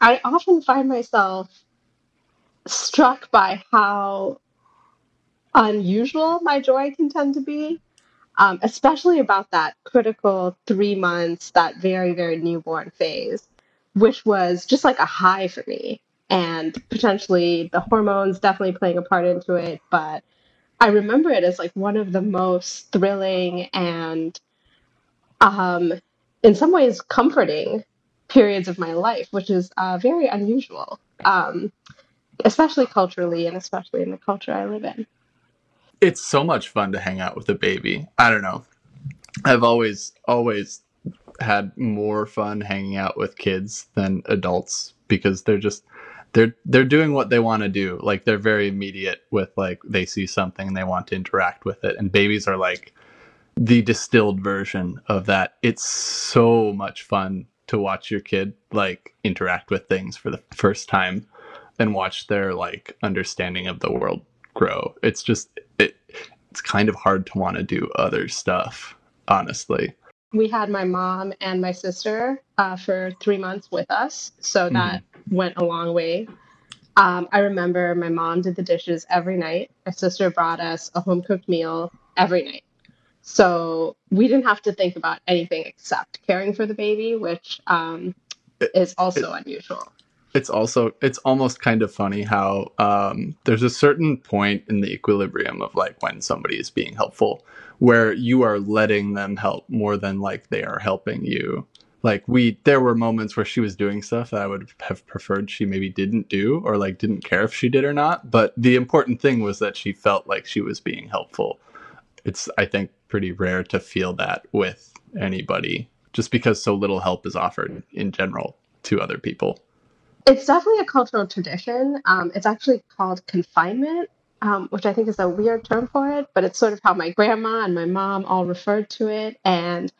I often find myself struck by how unusual my joy can tend to be, um, especially about that critical three months, that very, very newborn phase, which was just like a high for me. And potentially the hormones definitely playing a part into it, but I remember it as like one of the most thrilling and um, in some ways comforting periods of my life, which is uh, very unusual, um, especially culturally and especially in the culture I live in. It's so much fun to hang out with a baby. I don't know. I've always always had more fun hanging out with kids than adults because they're just they're they're doing what they want to do. Like they're very immediate with like they see something and they want to interact with it. And babies are like the distilled version of that. It's so much fun to watch your kid like interact with things for the first time and watch their like understanding of the world grow. It's just it it's kind of hard to want to do other stuff, honestly. We had my mom and my sister uh, for three months with us, so that mm-hmm. went a long way. Um, I remember my mom did the dishes every night. My sister brought us a home cooked meal every night. So we didn't have to think about anything except caring for the baby, which um, it, is also it, unusual. It's also it's almost kind of funny how um, there's a certain point in the equilibrium of like when somebody is being helpful, where you are letting them help more than like they are helping you. Like we, there were moments where she was doing stuff that I would have preferred she maybe didn't do or like didn't care if she did or not. But the important thing was that she felt like she was being helpful it's I think pretty rare to feel that with anybody just because so little help is offered in general to other people. It's definitely a cultural tradition. Um, it's actually called confinement, um, which I think is a weird term for it, but it's sort of how my grandma and my mom all referred to it. And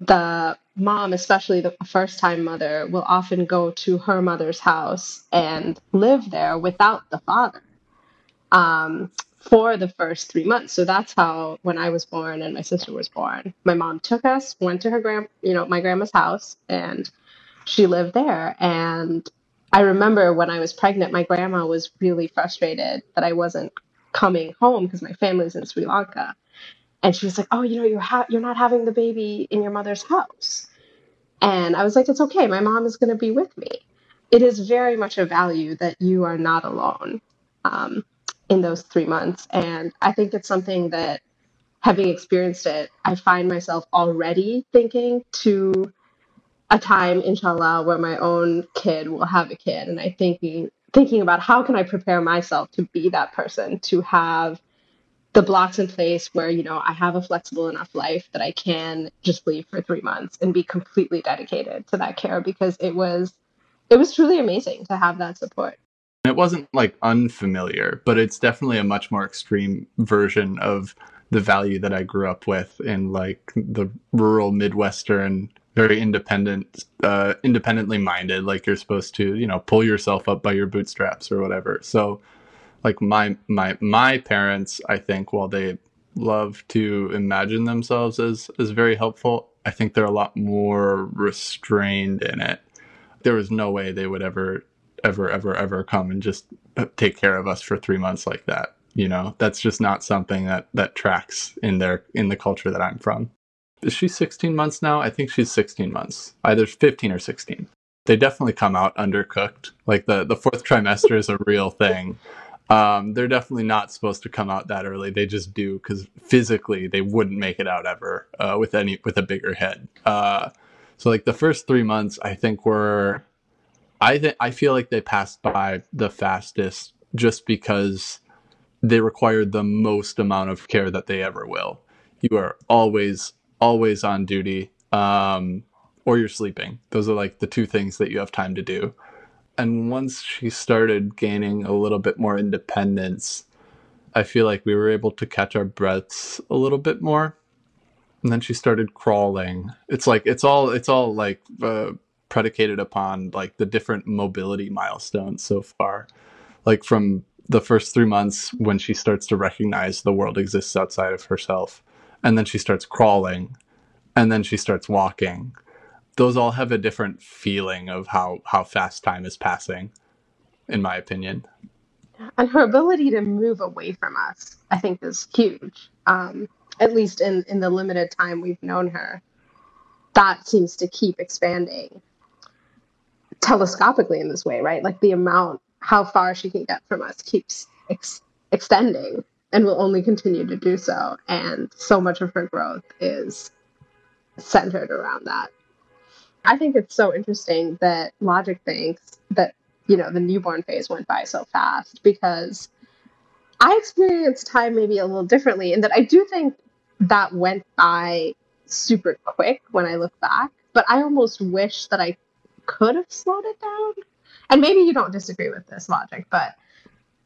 the mom, especially the first time mother, will often go to her mother's house and live there without the father. Um, for the first three months. So that's how when I was born and my sister was born, my mom took us, went to her grand, you know, my grandma's house, and she lived there. And I remember when I was pregnant, my grandma was really frustrated that I wasn't coming home because my family's in Sri Lanka. And she was like, "Oh, you know, you're ha- you're not having the baby in your mother's house." And I was like, "It's okay. My mom is going to be with me." It is very much a value that you are not alone. Um, in those three months. And I think it's something that, having experienced it, I find myself already thinking to a time, inshallah, where my own kid will have a kid. And I thinking thinking about how can I prepare myself to be that person, to have the blocks in place where, you know, I have a flexible enough life that I can just leave for three months and be completely dedicated to that care because it was it was truly amazing to have that support. It wasn't like unfamiliar, but it's definitely a much more extreme version of the value that I grew up with in like the rural Midwestern, very independent, uh, independently minded. Like you're supposed to, you know, pull yourself up by your bootstraps or whatever. So, like my my my parents, I think, while they love to imagine themselves as as very helpful, I think they're a lot more restrained in it. There was no way they would ever ever ever ever come and just take care of us for three months like that you know? That's just not something that that tracks in their in the culture that i'm from. Is she 16 months now? I think she's 16 months. Either 15 or 16 they definitely come out undercooked. Like the the fourth trimester is a real thing. Um, they're definitely not supposed to come out that early. They just do because physically they wouldn't make it out ever uh, with any with a bigger head. Uh, so like the first three months i think were I think I feel like they passed by the fastest just because they required the most amount of care that they ever will. You are always always on duty, um, or you're sleeping. Those are like the two things that you have time to do. And once she started gaining a little bit more independence, I feel like we were able to catch our breaths a little bit more. And then she started crawling. It's like it's all it's all like uh, predicated upon like the different mobility milestones so far. Like from the first three months when she starts to recognize the world exists outside of herself, and then she starts crawling, and then she starts walking. those all have a different feeling of how how fast time is passing, in my opinion. And her ability to move away from us, I think, is huge. Um, at least in in the limited time we've known her, that seems to keep expanding telescopically in this way, right? Like the amount, how far she can get from us keeps ex- extending and will only continue to do so. And so much of her growth is centered around that. I think it's so interesting that Logic thinks that, you know, the newborn phase went by so fast because I experienced time maybe a little differently in that I do think that went by super quick when I look back, but I almost wish that I could have slowed it down. And maybe you don't disagree with this logic, but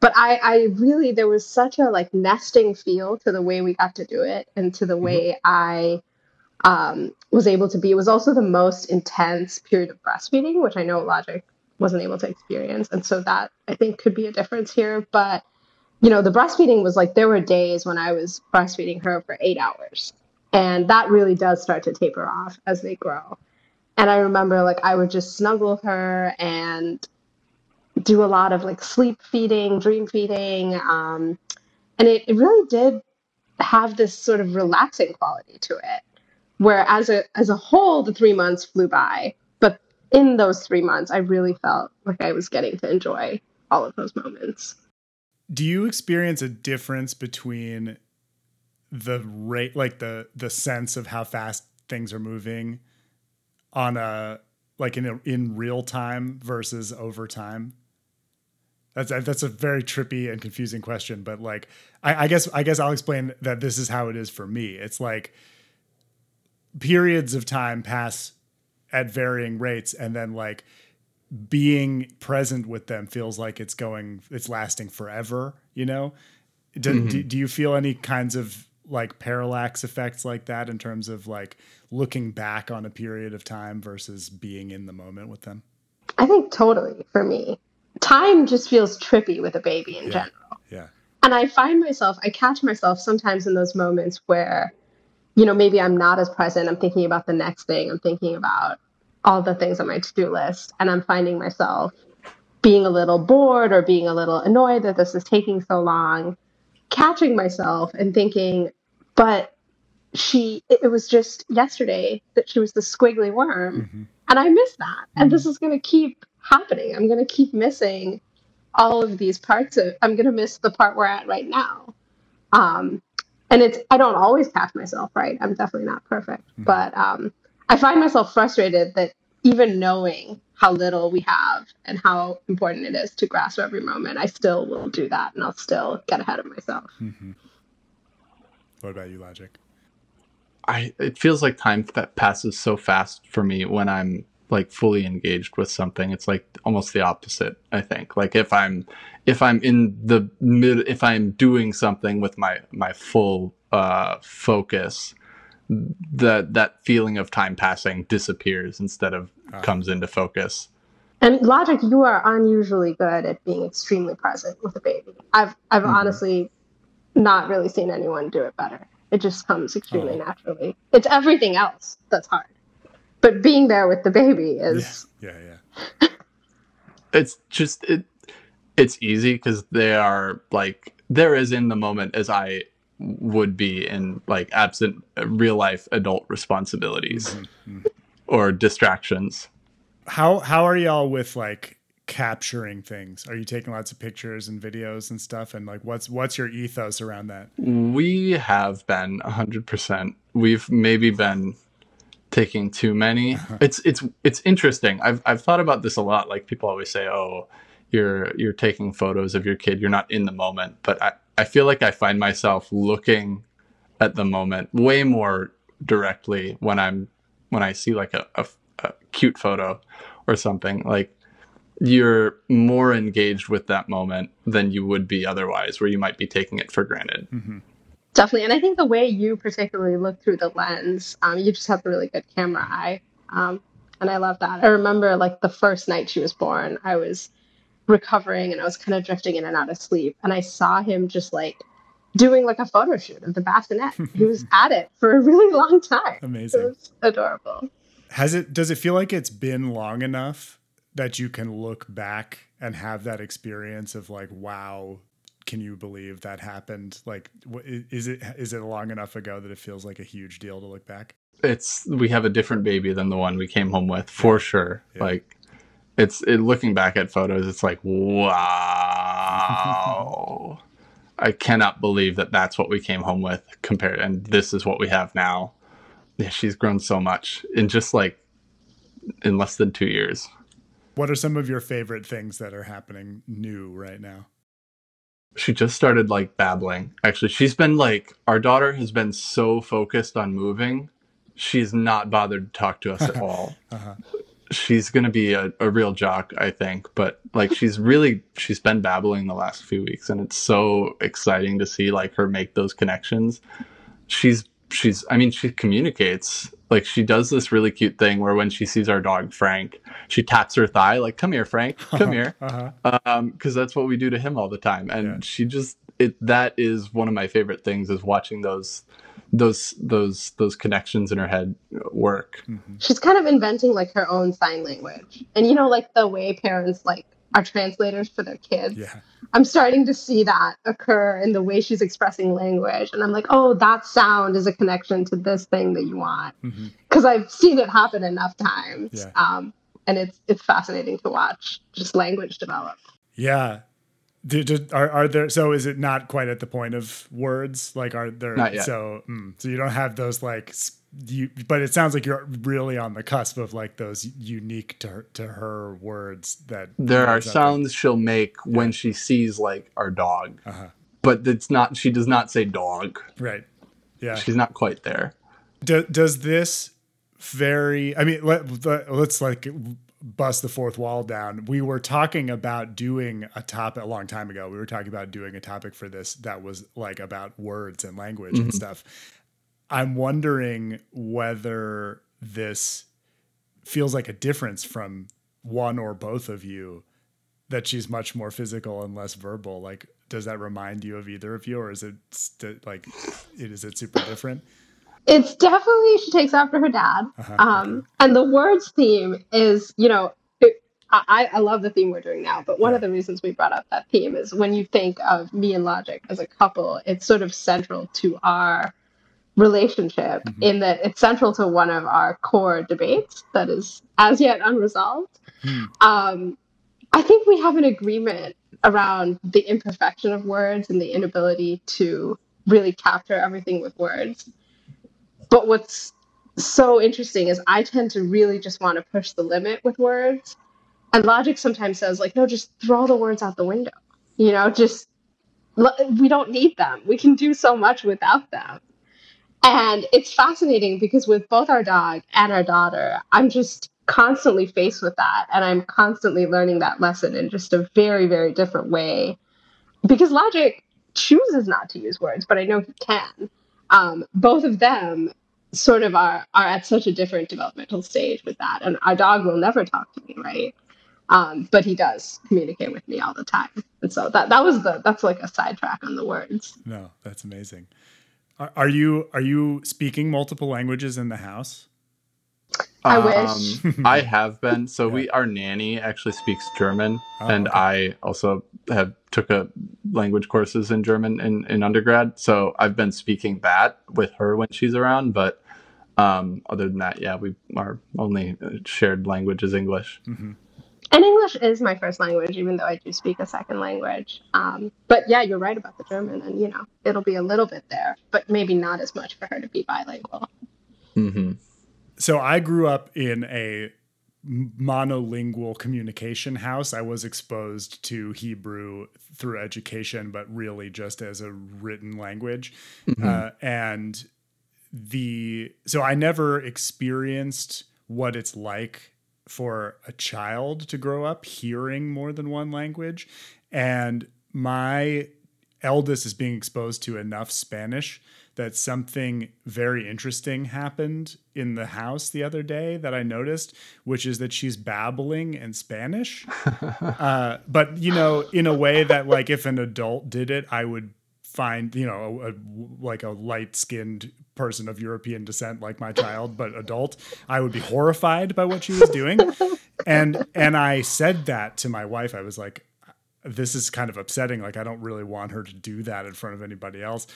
but I, I really there was such a like nesting feel to the way we got to do it and to the mm-hmm. way I um, was able to be. It was also the most intense period of breastfeeding, which I know Logic wasn't able to experience, and so that I think could be a difference here. But you know, the breastfeeding was like there were days when I was breastfeeding her for eight hours, and that really does start to taper off as they grow. And I remember like I would just snuggle with her and do a lot of like sleep feeding, dream feeding. Um, and it, it really did have this sort of relaxing quality to it. Where as a as a whole, the three months flew by. But in those three months, I really felt like I was getting to enjoy all of those moments. Do you experience a difference between the rate like the the sense of how fast things are moving on a like in a, in real time versus over time? That's that's a very trippy and confusing question, but like I, I guess I guess I'll explain that this is how it is for me. It's like periods of time pass at varying rates, and then like being present with them feels like it's going it's lasting forever. You know, do, mm-hmm. do, do you feel any kinds of like parallax effects like that in terms of like looking back on a period of time versus being in the moment with them? I think totally for me. Time just feels trippy with a baby in yeah. general. Yeah. And I find myself, I catch myself sometimes in those moments where, you know, maybe I'm not as present. I'm thinking about the next thing. I'm thinking about all the things on my to do list. And I'm finding myself being a little bored or being a little annoyed that this is taking so long, catching myself and thinking, but she it was just yesterday that she was the squiggly worm mm-hmm. and i miss that mm-hmm. and this is going to keep happening i'm going to keep missing all of these parts of i'm going to miss the part we're at right now um and it's i don't always catch myself right i'm definitely not perfect mm-hmm. but um i find myself frustrated that even knowing how little we have and how important it is to grasp every moment i still will do that and i'll still get ahead of myself mm-hmm. What about you, Logic? I it feels like time that passes so fast for me when I'm like fully engaged with something. It's like almost the opposite, I think. Like if I'm if I'm in the mid if I'm doing something with my my full uh focus, that that feeling of time passing disappears instead of uh, comes into focus. And Logic, you are unusually good at being extremely present with a baby. I've I've mm-hmm. honestly not really seen anyone do it better. It just comes extremely oh. naturally. It's everything else that's hard. But being there with the baby is Yeah, yeah. yeah. it's just it it's easy cuz they are like they're in the moment as I would be in like absent real life adult responsibilities mm-hmm. mm-hmm. or distractions. How how are y'all with like capturing things? Are you taking lots of pictures and videos and stuff? And like, what's what's your ethos around that? We have been hundred percent. We've maybe been taking too many. Uh-huh. It's it's it's interesting. I've I've thought about this a lot. Like people always say, "Oh, you're you're taking photos of your kid. You're not in the moment." But I I feel like I find myself looking at the moment way more directly when I'm when I see like a, a, a cute photo or something like you're more engaged with that moment than you would be otherwise, where you might be taking it for granted. Mm-hmm. Definitely. And I think the way you particularly look through the lens, um, you just have a really good camera eye. Um, and I love that. I remember like the first night she was born, I was recovering and I was kind of drifting in and out of sleep. And I saw him just like doing like a photo shoot of the bassinet. he was at it for a really long time. Amazing. It was adorable. Has it does it feel like it's been long enough that you can look back and have that experience of like wow, can you believe that happened? Like is it is it long enough ago that it feels like a huge deal to look back? It's we have a different baby than the one we came home with for sure. Yeah. Like it's it, looking back at photos it's like wow. I cannot believe that that's what we came home with compared and this is what we have now. Yeah, she's grown so much in just like in less than 2 years. What are some of your favorite things that are happening new right now? She just started like babbling. Actually, she's been like our daughter has been so focused on moving, she's not bothered to talk to us at all. uh-huh. She's gonna be a, a real jock, I think. But like she's really she's been babbling the last few weeks and it's so exciting to see like her make those connections. She's she's i mean she communicates like she does this really cute thing where when she sees our dog frank she taps her thigh like come here frank come here uh-huh. um because that's what we do to him all the time and yeah. she just it that is one of my favorite things is watching those those those those connections in her head work mm-hmm. she's kind of inventing like her own sign language and you know like the way parents like are translators for their kids yeah I'm starting to see that occur in the way she's expressing language. And I'm like, oh, that sound is a connection to this thing that you want. Because mm-hmm. I've seen it happen enough times. Yeah. Um, and it's it's fascinating to watch just language develop. Yeah. Did, are, are there so is it not quite at the point of words like are there so mm, so you don't have those like you but it sounds like you're really on the cusp of like those unique to her, to her words that there are sounds like, she'll make yeah. when she sees like our dog uh-huh. but it's not she does not say dog right yeah she's not quite there Do, does this very i mean let, let, let's like bust the fourth wall down we were talking about doing a topic a long time ago we were talking about doing a topic for this that was like about words and language mm-hmm. and stuff I'm wondering whether this feels like a difference from one or both of you that she's much more physical and less verbal. Like, does that remind you of either of you, or is it st- like, it, is it super different? It's definitely she takes after her dad. Uh-huh, um, okay. And the words theme is, you know, it, I, I love the theme we're doing now, but one yeah. of the reasons we brought up that theme is when you think of me and Logic as a couple, it's sort of central to our relationship mm-hmm. in that it's central to one of our core debates that is as yet unresolved. Mm. Um, I think we have an agreement around the imperfection of words and the inability to really capture everything with words. But what's so interesting is I tend to really just want to push the limit with words. And logic sometimes says, like, no, just throw the words out the window. You know, just we don't need them. We can do so much without them. And it's fascinating because with both our dog and our daughter, I'm just constantly faced with that. And I'm constantly learning that lesson in just a very, very different way. Because Logic chooses not to use words, but I know he can. Um, both of them sort of are, are at such a different developmental stage with that. And our dog will never talk to me, right? Um, but he does communicate with me all the time. And so that, that was the, that's like a sidetrack on the words. No, that's amazing. Are you are you speaking multiple languages in the house? I wish. Um, I have been. So yeah. we our nanny actually speaks German, oh, and okay. I also have took a language courses in German in, in undergrad. So I've been speaking that with her when she's around. But um, other than that, yeah, we our only shared language is English. Mm-hmm. And English is my first language, even though I do speak a second language. Um, but yeah, you're right about the German, and you know, it'll be a little bit there, but maybe not as much for her to be bilingual. Mm-hmm. So I grew up in a monolingual communication house. I was exposed to Hebrew through education, but really just as a written language. Mm-hmm. Uh, and the so I never experienced what it's like for a child to grow up hearing more than one language. And my eldest is being exposed to enough Spanish that something very interesting happened in the house the other day that I noticed, which is that she's babbling in Spanish. uh, but, you know, in a way that, like, if an adult did it, I would find you know a, a, like a light skinned person of European descent like my child, but adult, I would be horrified by what she was doing. and and I said that to my wife. I was like, this is kind of upsetting. Like I don't really want her to do that in front of anybody else.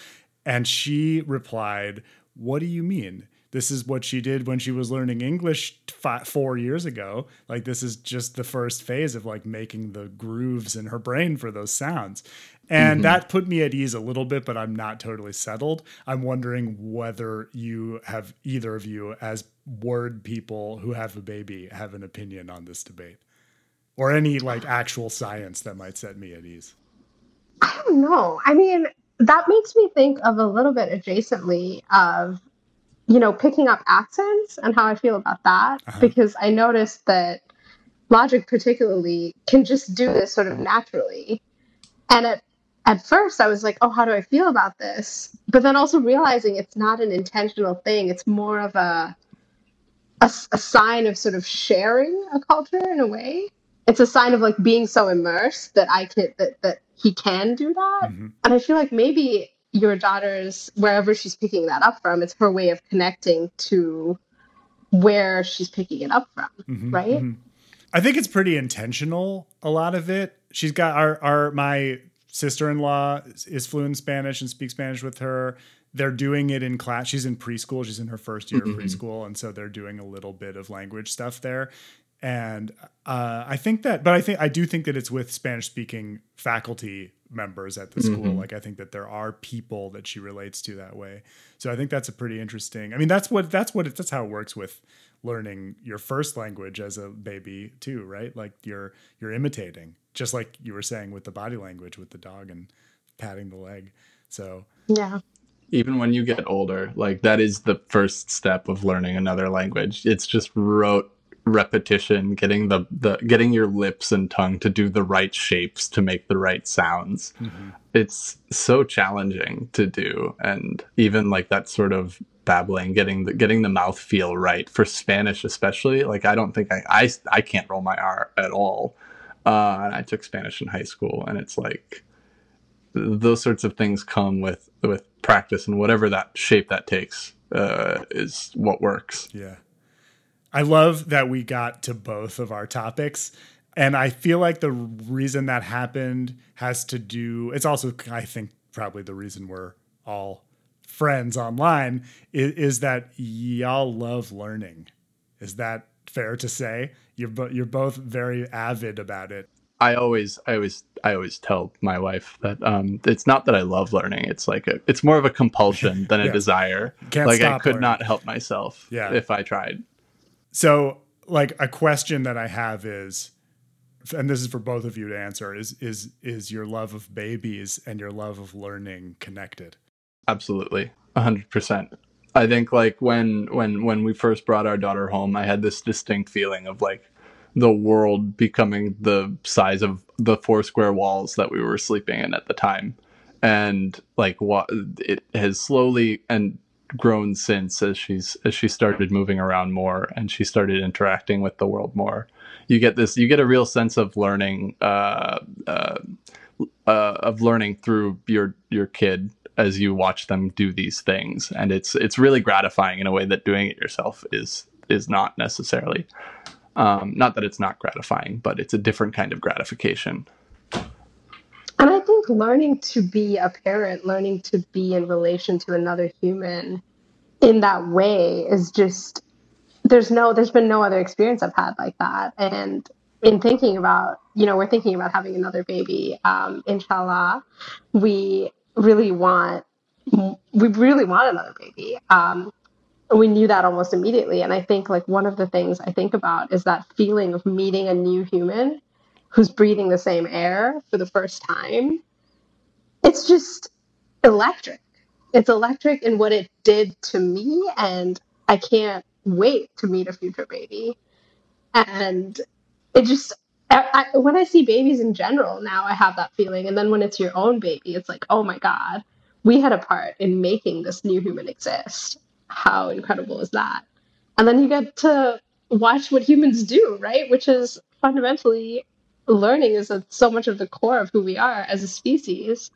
And she replied, What do you mean? This is what she did when she was learning English five, four years ago. Like, this is just the first phase of like making the grooves in her brain for those sounds. And mm-hmm. that put me at ease a little bit, but I'm not totally settled. I'm wondering whether you have either of you, as word people who have a baby, have an opinion on this debate or any like actual science that might set me at ease. I don't know. I mean, that makes me think of a little bit adjacently of, you know, picking up accents and how I feel about that, uh-huh. because I noticed that logic particularly can just do this sort of naturally. And at at first I was like, oh, how do I feel about this? But then also realizing it's not an intentional thing. It's more of a, a, a sign of sort of sharing a culture in a way. It's a sign of like being so immersed that I can that that he can do that. Mm-hmm. And I feel like maybe your daughter's wherever she's picking that up from, it's her way of connecting to where she's picking it up from, mm-hmm, right? Mm-hmm. I think it's pretty intentional. A lot of it. She's got our our my sister-in-law is fluent in Spanish and speaks Spanish with her. They're doing it in class. She's in preschool. She's in her first year mm-hmm. of preschool, and so they're doing a little bit of language stuff there and uh, I think that, but I think I do think that it's with Spanish speaking faculty members at the school. Mm-hmm. Like I think that there are people that she relates to that way. So I think that's a pretty interesting. I mean, that's what that's what it, that's how it works with learning your first language as a baby too, right? Like you're you're imitating, just like you were saying with the body language with the dog and patting the leg. So yeah. Even when you get older, like that is the first step of learning another language. It's just rote repetition, getting the, the getting your lips and tongue to do the right shapes to make the right sounds. Mm-hmm. It's so challenging to do, and even like that sort of babbling, getting the getting the mouth feel right for Spanish, especially. Like I don't think I I, I can't roll my R at all. Uh, and I took Spanish in high school, and it's like those sorts of things come with with practice, and whatever that shape that takes uh, is what works. Yeah. I love that we got to both of our topics. And I feel like the reason that happened has to do, it's also, I think, probably the reason we're all friends online is, is that y'all love learning. Is that fair to say? You're, bo- you're both very avid about it. I always, I always, I always tell my wife that um, it's not that I love learning. It's like a, it's more of a compulsion than a desire. Can't like I could learning. not help myself yeah. if I tried. So, like a question that I have is, and this is for both of you to answer: is is is your love of babies and your love of learning connected? Absolutely, hundred percent. I think like when when when we first brought our daughter home, I had this distinct feeling of like the world becoming the size of the four square walls that we were sleeping in at the time and like what it has slowly and grown since as she's as she started moving around more and she started interacting with the world more. You get this you get a real sense of learning uh, uh, uh, of learning through your your kid as you watch them do these things. And it's it's really gratifying in a way that doing it yourself is is not necessarily um, not that it's not gratifying but it's a different kind of gratification. And I think learning to be a parent, learning to be in relation to another human in that way is just there's no there's been no other experience I've had like that. And in thinking about, you know, we're thinking about having another baby, um, inshallah, we really want we really want another baby. Um, we knew that almost immediately. And I think like one of the things I think about is that feeling of meeting a new human who's breathing the same air for the first time, it's just electric. It's electric in what it did to me, and I can't wait to meet a future baby. And it just, I, I, when I see babies in general now, I have that feeling. And then when it's your own baby, it's like, oh my God, we had a part in making this new human exist. How incredible is that? And then you get to watch what humans do, right? Which is fundamentally learning is so much of the core of who we are as a species.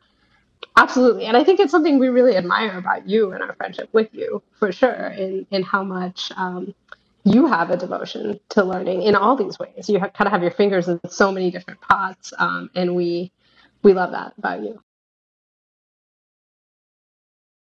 Absolutely. And I think it's something we really admire about you and our friendship with you, for sure, in, in how much um, you have a devotion to learning in all these ways. You have, kind of have your fingers in so many different pots, um, and we we love that about you.